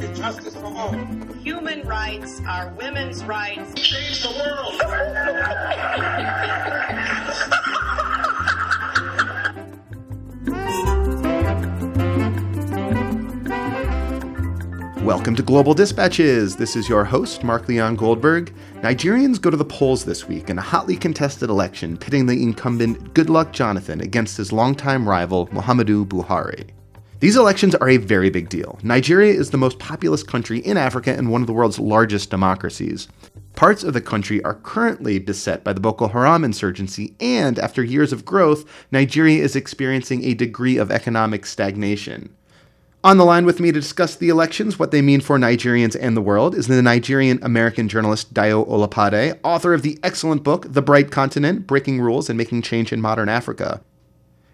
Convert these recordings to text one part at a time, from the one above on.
and justice for all. Human rights are women's rights. Change the world. Welcome to Global Dispatches. This is your host, Mark Leon Goldberg. Nigerians go to the polls this week in a hotly contested election pitting the incumbent Goodluck Jonathan against his longtime rival, Muhammadu Buhari. These elections are a very big deal. Nigeria is the most populous country in Africa and one of the world's largest democracies. Parts of the country are currently beset by the Boko Haram insurgency, and after years of growth, Nigeria is experiencing a degree of economic stagnation. On the line with me to discuss the elections, what they mean for Nigerians and the world, is the Nigerian American journalist Dayo Olopade, author of the excellent book The Bright Continent Breaking Rules and Making Change in Modern Africa.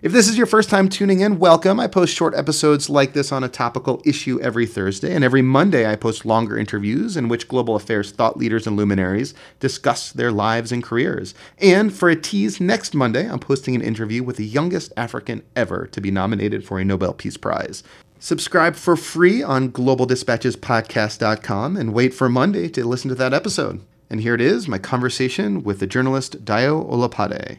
If this is your first time tuning in, welcome. I post short episodes like this on a topical issue every Thursday, and every Monday I post longer interviews in which global affairs thought leaders and luminaries discuss their lives and careers. And for a tease, next Monday I'm posting an interview with the youngest African ever to be nominated for a Nobel Peace Prize. Subscribe for free on globaldispatchespodcast.com and wait for Monday to listen to that episode. And here it is my conversation with the journalist Dayo Olopade.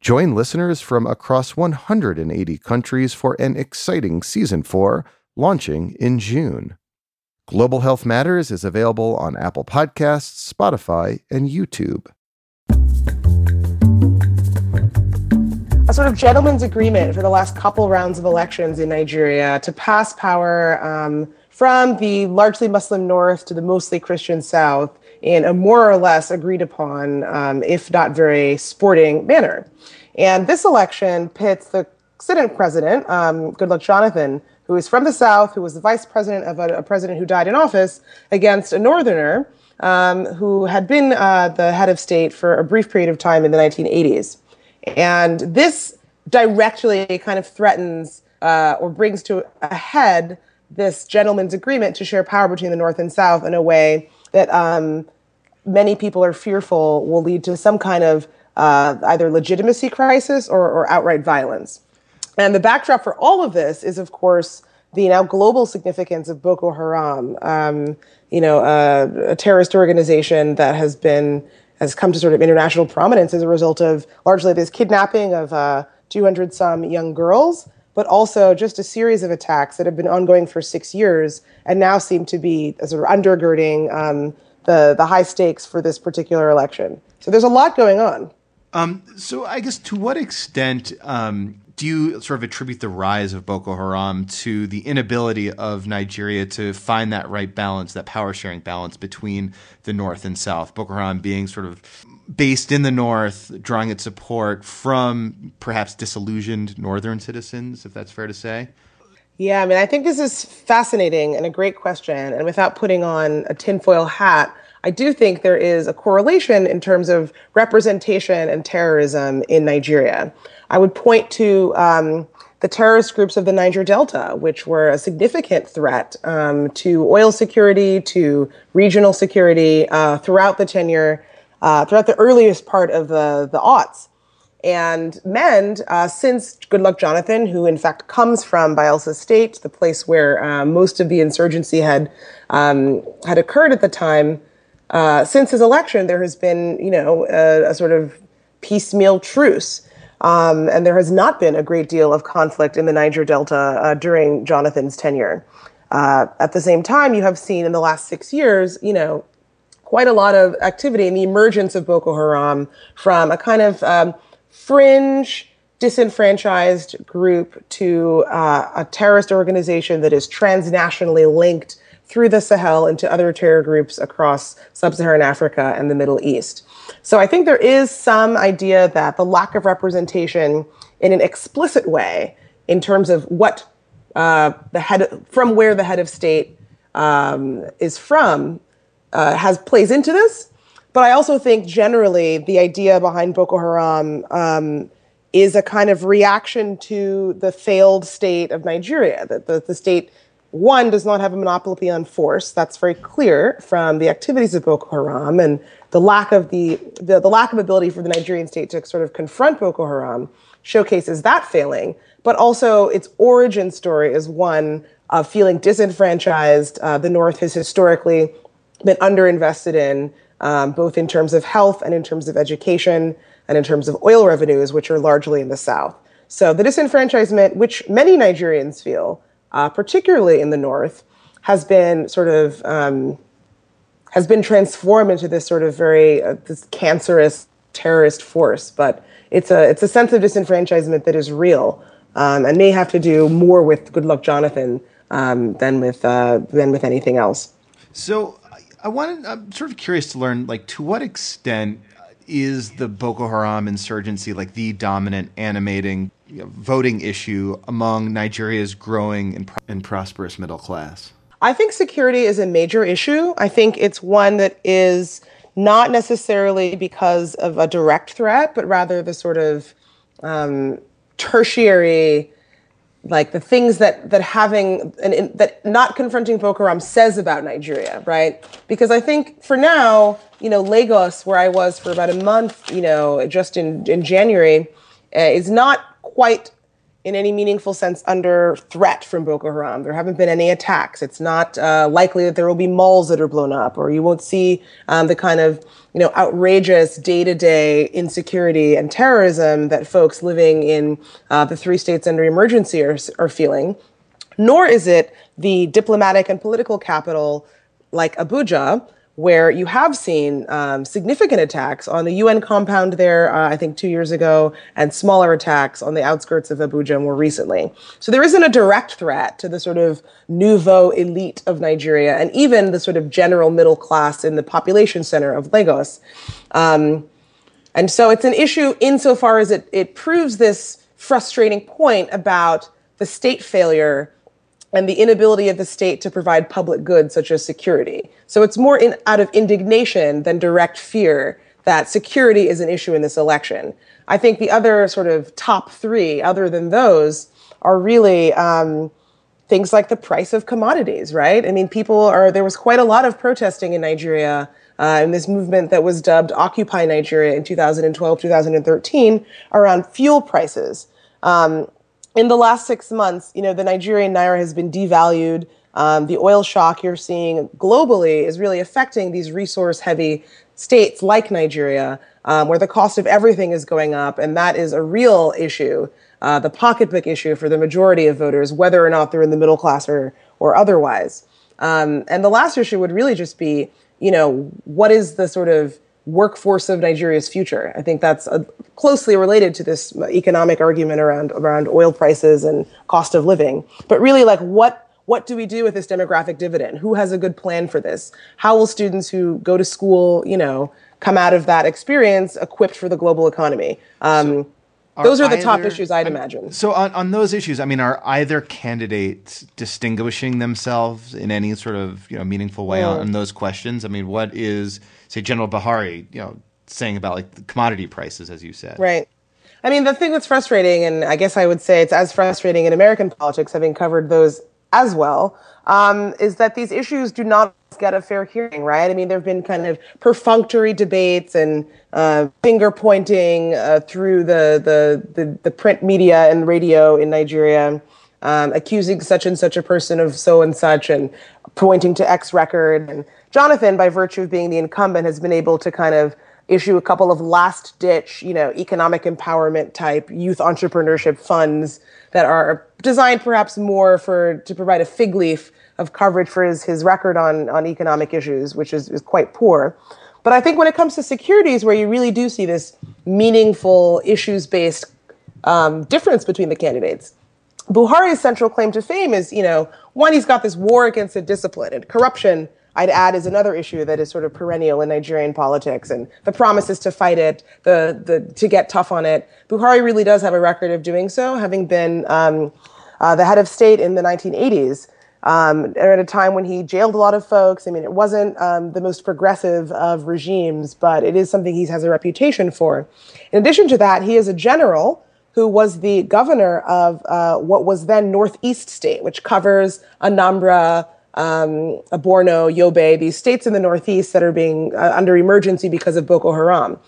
Join listeners from across 180 countries for an exciting season 4 launching in June. Global Health Matters is available on Apple Podcasts, Spotify, and YouTube. a sort of gentleman's agreement for the last couple rounds of elections in Nigeria to pass power um, from the largely Muslim north to the mostly Christian south in a more or less agreed upon, um, if not very sporting manner. And this election pits the sitting president, um, Goodluck Jonathan, who is from the South, who was the vice president of a, a president who died in office, against a northerner um, who had been uh, the head of state for a brief period of time in the 1980s. And this directly kind of threatens uh, or brings to a head this gentleman's agreement to share power between the North and South in a way that um, many people are fearful will lead to some kind of uh, either legitimacy crisis or, or outright violence. And the backdrop for all of this is, of course, the now global significance of Boko Haram, um, you know, uh, a terrorist organization that has been has come to sort of international prominence as a result of largely this kidnapping of uh, 200 some young girls, but also just a series of attacks that have been ongoing for six years and now seem to be sort of undergirding um, the the high stakes for this particular election. So there's a lot going on. Um, so I guess to what extent um, do you sort of attribute the rise of Boko Haram to the inability of Nigeria to find that right balance, that power sharing balance between the North and South? Boko Haram being sort of based in the North, drawing its support from perhaps disillusioned Northern citizens, if that's fair to say. Yeah, I mean, I think this is fascinating and a great question. And without putting on a tinfoil hat, I do think there is a correlation in terms of representation and terrorism in Nigeria. I would point to um, the terrorist groups of the Niger Delta, which were a significant threat um, to oil security, to regional security uh, throughout the tenure, uh, throughout the earliest part of the, the aughts. And MEND, uh, since Goodluck Jonathan, who in fact comes from Bayelsa State, the place where uh, most of the insurgency had um, had occurred at the time, uh, since his election, there has been, you know, a, a sort of piecemeal truce. Um, and there has not been a great deal of conflict in the Niger Delta uh, during Jonathan's tenure. Uh, at the same time, you have seen in the last six years, you know, quite a lot of activity in the emergence of Boko Haram from a kind of um, fringe, disenfranchised group to uh, a terrorist organization that is transnationally linked through the Sahel into other terror groups across sub Saharan Africa and the Middle East. So I think there is some idea that the lack of representation in an explicit way in terms of what uh, the head from where the head of state um, is from uh, has plays into this. But I also think generally the idea behind Boko Haram um, is a kind of reaction to the failed state of Nigeria. That the, the state one does not have a monopoly on force. That's very clear from the activities of Boko Haram and the lack of the, the, the lack of ability for the Nigerian state to sort of confront Boko Haram showcases that failing. But also its origin story is one of feeling disenfranchised. Uh, the North has historically been underinvested in, um, both in terms of health and in terms of education and in terms of oil revenues, which are largely in the South. So the disenfranchisement, which many Nigerians feel, uh, particularly in the North, has been sort of um, has been transformed into this sort of very uh, this cancerous terrorist force. But it's a it's a sense of disenfranchisement that is real um, and may have to do more with Goodluck Jonathan um, than with uh, than with anything else. So I wanted I'm sort of curious to learn like to what extent is the Boko Haram insurgency like the dominant animating you know, voting issue among Nigeria's growing and, and prosperous middle class? I think security is a major issue. I think it's one that is not necessarily because of a direct threat, but rather the sort of um, tertiary, like the things that that having and that not confronting Boko Haram says about Nigeria, right? Because I think for now, you know, Lagos, where I was for about a month, you know, just in in January, uh, is not quite in any meaningful sense under threat from Boko Haram. There haven't been any attacks. It's not uh, likely that there will be malls that are blown up, or you won't see um, the kind of you know outrageous day-to-day insecurity and terrorism that folks living in uh, the three states under emergency are, are feeling. Nor is it the diplomatic and political capital like Abuja, where you have seen um, significant attacks on the UN compound there, uh, I think two years ago, and smaller attacks on the outskirts of Abuja more recently. So there isn't a direct threat to the sort of nouveau elite of Nigeria and even the sort of general middle class in the population center of Lagos. Um, and so it's an issue insofar as it, it proves this frustrating point about the state failure and the inability of the state to provide public goods such as security. So it's more in, out of indignation than direct fear that security is an issue in this election. I think the other sort of top three, other than those, are really um, things like the price of commodities, right? I mean, people are, there was quite a lot of protesting in Nigeria uh, in this movement that was dubbed Occupy Nigeria in 2012, 2013 around fuel prices. Um, in the last six months, you know, the Nigerian naira has been devalued. Um, the oil shock you're seeing globally is really affecting these resource heavy states like Nigeria, um, where the cost of everything is going up. And that is a real issue, uh, the pocketbook issue for the majority of voters, whether or not they're in the middle class or, or otherwise. Um, and the last issue would really just be, you know, what is the sort of workforce of Nigeria's future. I think that's uh, closely related to this economic argument around around oil prices and cost of living. But really, like what what do we do with this demographic dividend? Who has a good plan for this? How will students who go to school, you know, come out of that experience equipped for the global economy? Um, so- those are the either, top issues I'd imagine. So on, on those issues, I mean, are either candidates distinguishing themselves in any sort of you know meaningful way on, hmm. on, those questions? I mean, what is say General Buhari, you know, saying about like the commodity prices, as you said? Right. I mean, the thing that's frustrating, and I guess I would say it's as frustrating in American politics, having covered those as well, um, is that these issues do not get a fair hearing, right? I mean, there have been kind of perfunctory debates and uh, finger pointing uh, through the, the, the, the, print media and radio in Nigeria, um, accusing such and such a person of so and such and pointing to X record. And Jonathan, by virtue of being the incumbent, has been able to kind of issue a couple of last ditch, you know, economic empowerment type youth entrepreneurship funds that are designed perhaps more for to provide a fig leaf of coverage for his, his record on, on economic issues, which is, is quite poor. But I think when it comes to securities, where you really do see this meaningful issues based um, difference between the candidates, Buhari's central claim to fame is, you know, one, he's got this war against the discipline and corruption I'd add is another issue that is sort of perennial in Nigerian politics, and the promises to fight it, the the to get tough on it. Buhari really does have a record of doing so, having been um, uh, the head of state in the 1980s. um, at a time when he jailed a lot of folks. I mean, it wasn't um, the most progressive of regimes, but it is something he has a reputation for. In addition to that, he is a general who was the governor of uh, what was then Northeast State, which covers Adamawa, um, Borno, Yobe, these states in the Northeast that are being uh, under emergency because of Boko Haram.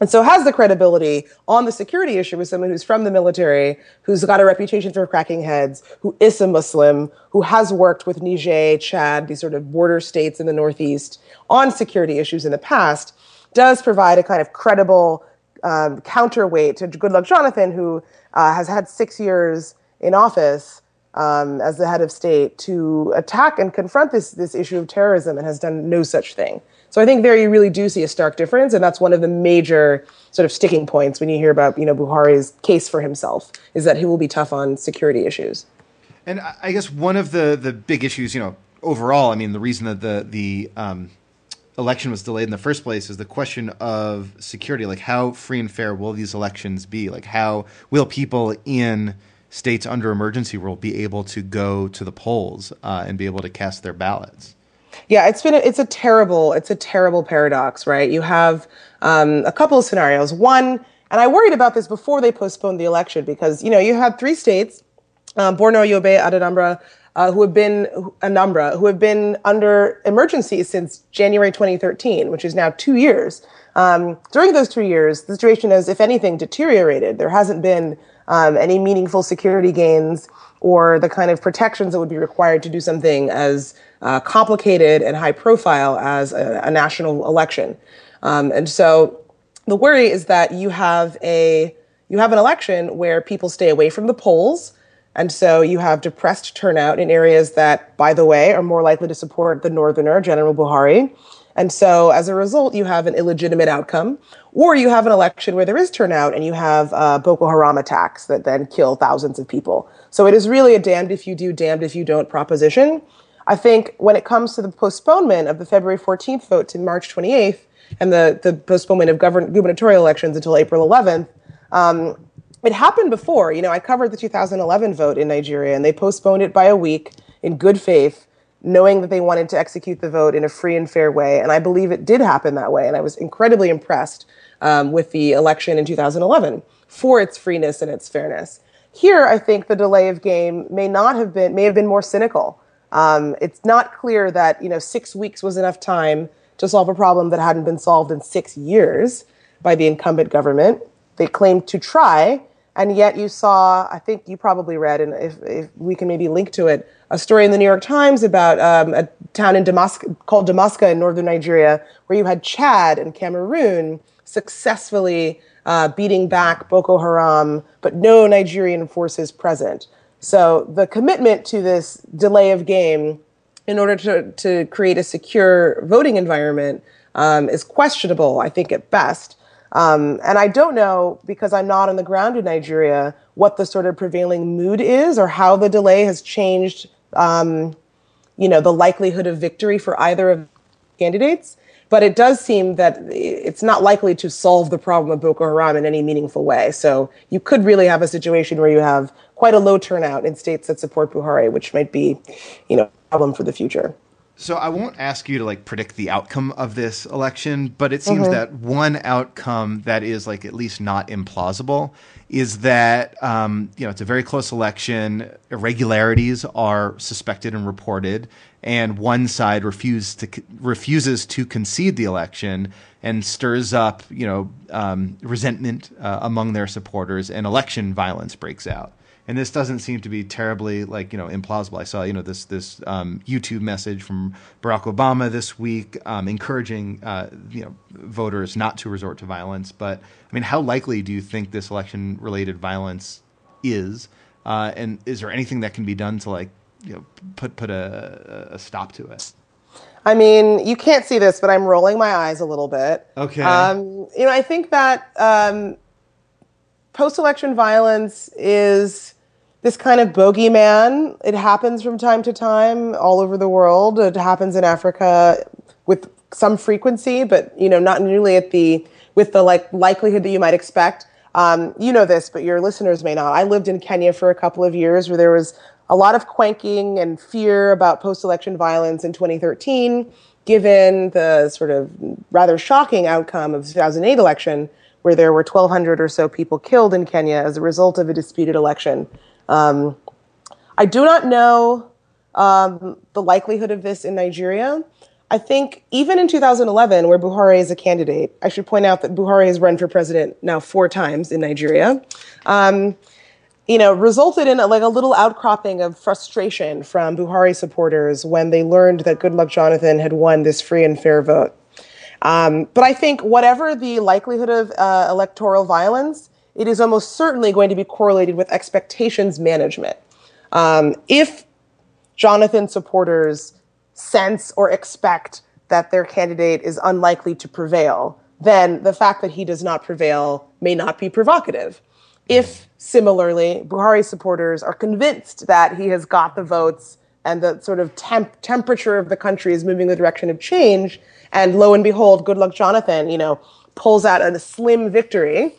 And so has the credibility on the security issue with someone who's from the military, who's got a reputation for cracking heads, who is a Muslim, who has worked with Niger, Chad, these sort of border states in the Northeast on security issues in the past, does provide a kind of credible um, counterweight to Goodluck Jonathan, who uh, has had six years in office um, as the head of state to attack and confront this, this issue of terrorism and has done no such thing. So I think there you really do see a stark difference, and that's one of the major sort of sticking points when you hear about you know Buhari's case for himself is that he will be tough on security issues. And I guess one of the the big issues, you know, overall, I mean, the reason that the the um, election was delayed in the first place is the question of security. Like, how free and fair will these elections be? Like, how will people in states under emergency rule be able to go to the polls uh, and be able to cast their ballots? Yeah, it's been a, it's a terrible it's a terrible paradox, right? You have um, a couple of scenarios. One, and I worried about this before they postponed the election because you know you had three states, um, Borno, Yobe, Adamawa, uh, who have been Adamawa, who have been under emergency since January 2013, which is now two years. Um, during those two years, the situation has, if anything, deteriorated. There hasn't been um, any meaningful security gains or the kind of protections that would be required to do something as uh, complicated and high profile as a, a national election. Um, and so the worry is that you have a you have an election where people stay away from the polls. And so you have depressed turnout in areas that, by the way, are more likely to support the northerner, General Buhari. And so as a result, you have an illegitimate outcome, or you have an election where there is turnout and you have uh, Boko Haram attacks that then kill thousands of people. So it is really a damned if you do, damned if you don't proposition. I think when it comes to the postponement of the February 14th vote to March 28th and the, the postponement of govern- gubernatorial elections until April 11th, um, it happened before. You know, I covered the 2011 vote in Nigeria and they postponed it by a week in good faith, knowing that they wanted to execute the vote in a free and fair way. And I believe it did happen that way. And I was incredibly impressed um, with the election in 2011 for its freeness and its fairness. Here, I think the delay of game may not have been, may have been more cynical. Um, it's not clear that you know six weeks was enough time to solve a problem that hadn't been solved in six years by the incumbent government. They claimed to try, and yet you saw, I think you probably read, and if, if we can maybe link to it, a story in the New York Times about um, a town in Damascus called Damasak in northern Nigeria, where you had Chad and Cameroon successfully uh, beating back Boko Haram, but no Nigerian forces present. So the commitment to this delay of game in order to, to create a secure voting environment um, is questionable, I think, at best. Um, and I don't know, because I'm not on the ground in Nigeria, what the sort of prevailing mood is or how the delay has changed, um, you know, the likelihood of victory for either of candidates. But it does seem that it's not likely to solve the problem of Boko Haram in any meaningful way. So you could really have a situation where you have quite a low turnout in states that support Buhari, which might be, you know, a problem for the future. So I won't ask you to like predict the outcome of this election, but it seems mm-hmm. that one outcome that is like at least not implausible is that um, you know it's a very close election. Irregularities are suspected and reported, and one side refuses to refuses to concede the election and stirs up you know um, resentment uh, among their supporters, and election violence breaks out and this doesn't seem to be terribly like you know implausible. I saw you know this this um, YouTube message from Barack Obama this week um, encouraging uh, you know voters not to resort to violence. But I mean, how likely do you think this election related violence is? Uh, and is there anything that can be done to like you know put put a, a stop to it? I mean, you can't see this, but I'm rolling my eyes a little bit. Okay. Um, you know, I think that um, post-election violence is this kind of bogeyman. It happens from time to time all over the world. It happens in Africa with some frequency, but you know, not nearly at the with the like likelihood that you might expect. Um, you know this, but your listeners may not. I lived in Kenya for a couple of years, where there was a lot of quanking and fear about post election violence in 2013, given the sort of rather shocking outcome of the 2008 election, where there were 1,200 or so people killed in Kenya as a result of a disputed election. Um, I do not know um, the likelihood of this in Nigeria. I think even in 2011, where Buhari is a candidate, I should point out that Buhari has run for president now four times in Nigeria. Um, you know, resulted in a, like a little outcropping of frustration from Buhari supporters when they learned that Goodluck Jonathan had won this free and fair vote. Um, but I think whatever the likelihood of uh, electoral violence, it is almost certainly going to be correlated with expectations management. Um, if Jonathan supporters sense or expect that their candidate is unlikely to prevail, then the fact that he does not prevail may not be provocative. If similarly, Buhari supporters are convinced that he has got the votes and the sort of temp- temperature of the country is moving in the direction of change, and lo and behold, Goodluck Jonathan, you know, pulls out a slim victory,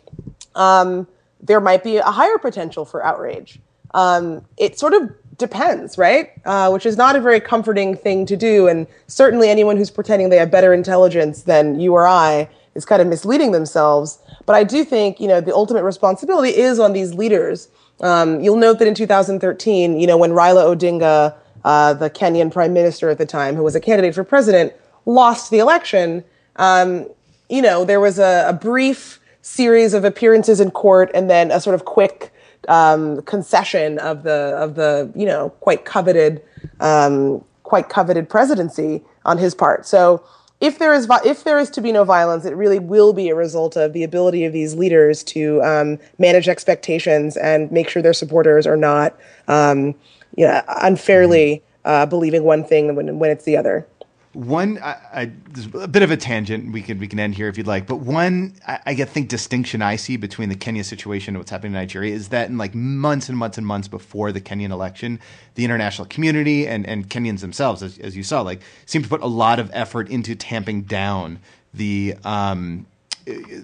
um, there might be a higher potential for outrage. Um, it sort of depends, right? Uh, which is not a very comforting thing to do. And certainly anyone who's pretending they have better intelligence than you or I is kind of misleading themselves. But I do think, you know, the ultimate responsibility is on these leaders. Um, you'll note that in 2013, you know, when Raila Odinga, uh, the Kenyan prime minister at the time, who was a candidate for president, lost the election, um, you know, there was a, a brief series of appearances in court and then a sort of quick um, concession of the of the you know quite coveted um, quite coveted presidency on his part. So if there is if there is to be no violence, it really will be a result of the ability of these leaders to um, manage expectations and make sure their supporters are not um, you know, unfairly uh, believing one thing when when it's the other one I, I, a bit of a tangent we can we can end here if you'd like but one I, I think distinction i see between the kenya situation and what's happening in nigeria is that in like months and months and months before the kenyan election the international community and, and kenyans themselves as, as you saw like seem to put a lot of effort into tamping down the um,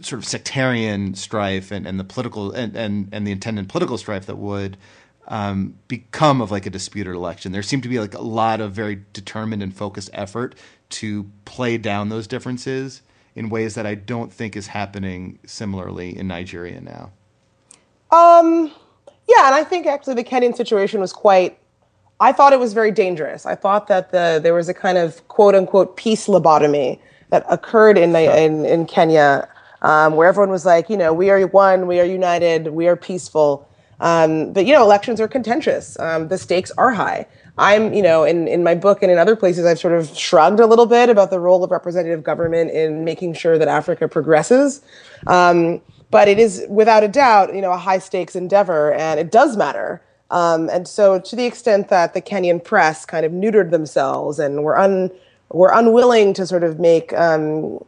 sort of sectarian strife and, and the political and, and, and the intended political strife that would um, become of like a disputed election. There seemed to be like a lot of very determined and focused effort to play down those differences in ways that I don't think is happening similarly in Nigeria now. Um, yeah, and I think actually the Kenyan situation was quite. I thought it was very dangerous. I thought that the there was a kind of quote unquote peace lobotomy that occurred in in, in Kenya, um, where everyone was like, you know, we are one, we are united, we are peaceful. Um, but you know, elections are contentious. Um, the stakes are high. I'm, you know, in, in my book and in other places, I've sort of shrugged a little bit about the role of representative government in making sure that Africa progresses. Um, but it is without a doubt, you know, a high stakes endeavor, and it does matter. Um, and so, to the extent that the Kenyan press kind of neutered themselves and were un were unwilling to sort of make um,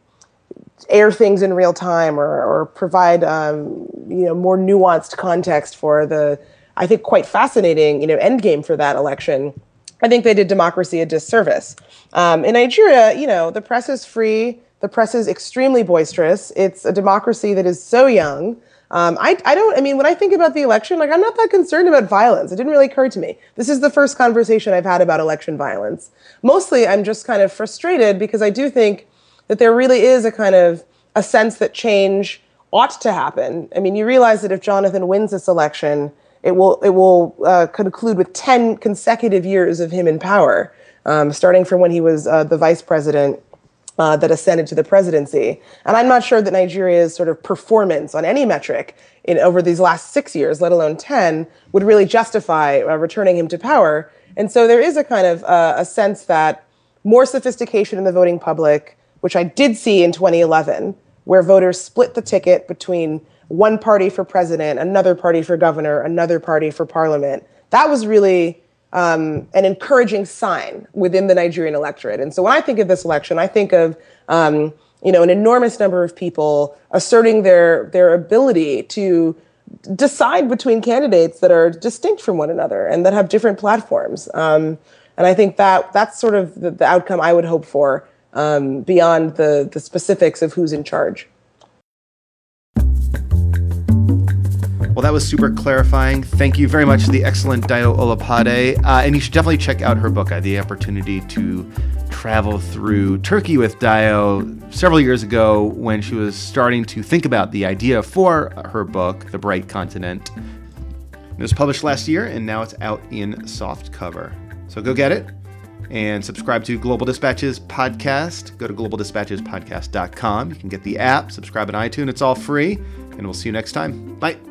air things in real time or, or provide um, you know more nuanced context for the I think quite fascinating you know end game for that election. I think they did democracy a disservice. Um, in Nigeria, you know, the press is free. The press is extremely boisterous. It's a democracy that is so young. Um, I, I don't, I mean, when I think about the election, like, I'm not that concerned about violence. It didn't really occur to me. This is the first conversation I've had about election violence. Mostly, I'm just kind of frustrated because I do think that there really is a kind of a sense that change ought to happen. I mean, you realize that if Jonathan wins this election, it will it will uh, conclude with ten consecutive years of him in power, um, starting from when he was uh, the vice president uh, that ascended to the presidency. And I'm not sure that Nigeria's sort of performance on any metric in over these last six years, let alone ten, would really justify uh, returning him to power. And so there is a kind of uh, a sense that more sophistication in the voting public, which I did see in 2011, where voters split the ticket between one party for president, another party for governor, another party for parliament. That was really um, an encouraging sign within the Nigerian electorate. And so when I think of this election, I think of um, you know an enormous number of people asserting their their ability to decide between candidates that are distinct from one another and that have different platforms. Um, and I think that that's sort of the, the outcome I would hope for um, beyond the, the specifics of who's in charge. Well, that was super clarifying. Thank you very much to the excellent Dayo Olopade. Uh, and you should definitely check out her book. I had the opportunity to travel through Turkey with Dayo several years ago when she was starting to think about the idea for her book, The Bright Continent. It was published last year, and now it's out in soft cover. So go get it and subscribe to Global Dispatches Podcast. Go to globaldispatchespodcast.com. You can get the app, subscribe on iTunes. It's all free, and we'll see you next time. Bye.